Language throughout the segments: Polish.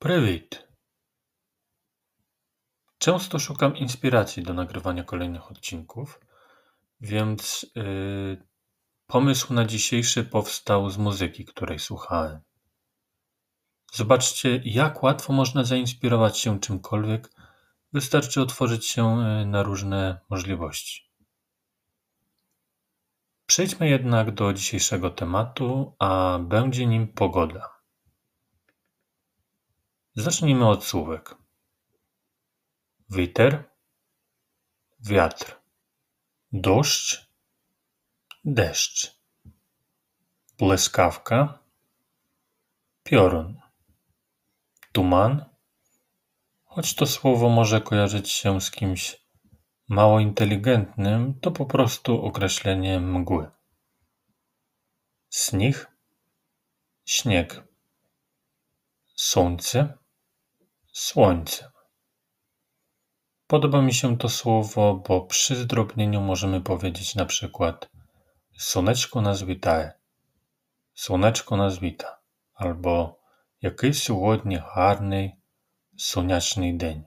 Prywitt! Często szukam inspiracji do nagrywania kolejnych odcinków, więc yy, pomysł na dzisiejszy powstał z muzyki, której słuchałem. Zobaczcie, jak łatwo można zainspirować się czymkolwiek, wystarczy otworzyć się y, na różne możliwości. Przejdźmy jednak do dzisiejszego tematu, a będzie nim pogoda. Zacznijmy od słówek. Witer, wiatr, deszcz, deszcz, błyskawka, piorun, tuman, choć to słowo może kojarzyć się z kimś mało inteligentnym, to po prostu określenie mgły. Śnieg, śnieg, słońce, słońce. Podoba mi się to słowo, bo przy zdrobnieniu możemy powiedzieć na przykład słoneczko nas witaje, słoneczko nas wita, albo який сьогодні гарний сонячний день.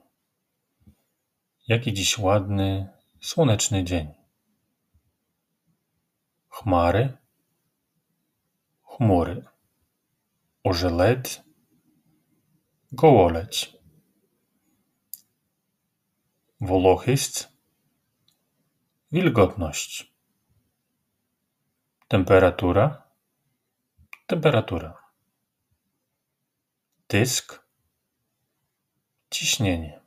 Jaki dziś ładny, słoneczny dzień. Chmary, chmury. Ożeleć, gołoleć. Włochist, wilgotność. Temperatura, temperatura. Tysk, ciśnienie.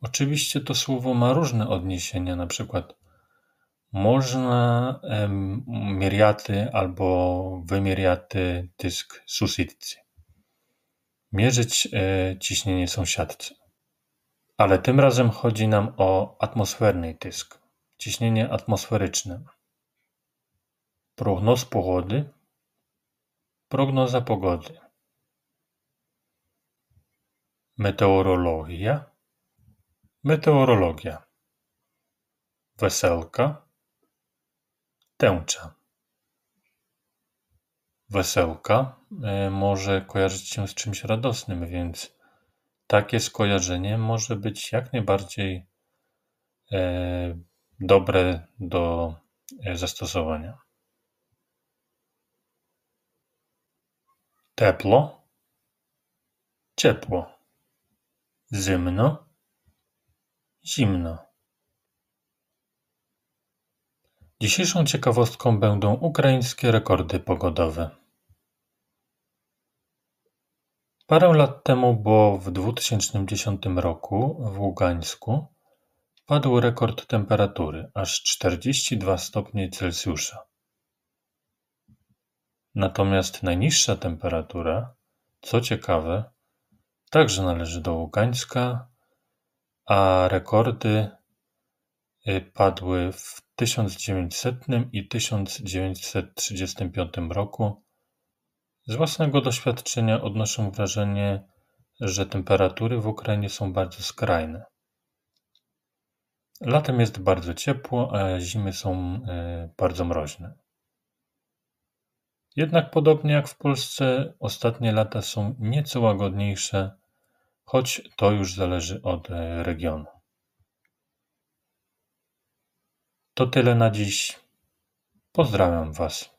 Oczywiście to słowo ma różne odniesienia, na przykład można em, miriaty albo wymiriaty tysk susitcy. Mierzyć e, ciśnienie sąsiadcy. Ale tym razem chodzi nam o atmosferny tysk, ciśnienie atmosferyczne. Prognoz pogody, prognoza pogody. Meteorologia, meteorologia. Weselka, tęcza. Weselka e, może kojarzyć się z czymś radosnym, więc takie skojarzenie może być jak najbardziej e, dobre do e, zastosowania. Teplo, ciepło, zimno, zimno. Dzisiejszą ciekawostką będą ukraińskie rekordy pogodowe. Parę lat temu, bo w 2010 roku w Ługańsku padł rekord temperatury aż 42 stopnie Celsjusza. Natomiast najniższa temperatura, co ciekawe, także należy do Ługańska, a rekordy y, padły w 1900 i 1935 roku z własnego doświadczenia odnoszę wrażenie, że temperatury w Ukrainie są bardzo skrajne. Latem jest bardzo ciepło, a zimy są e, bardzo mroźne. Jednak podobnie jak w Polsce, ostatnie lata są nieco łagodniejsze, choć to już zależy od e, regionu. To tyle na dziś. Pozdrawiam Was.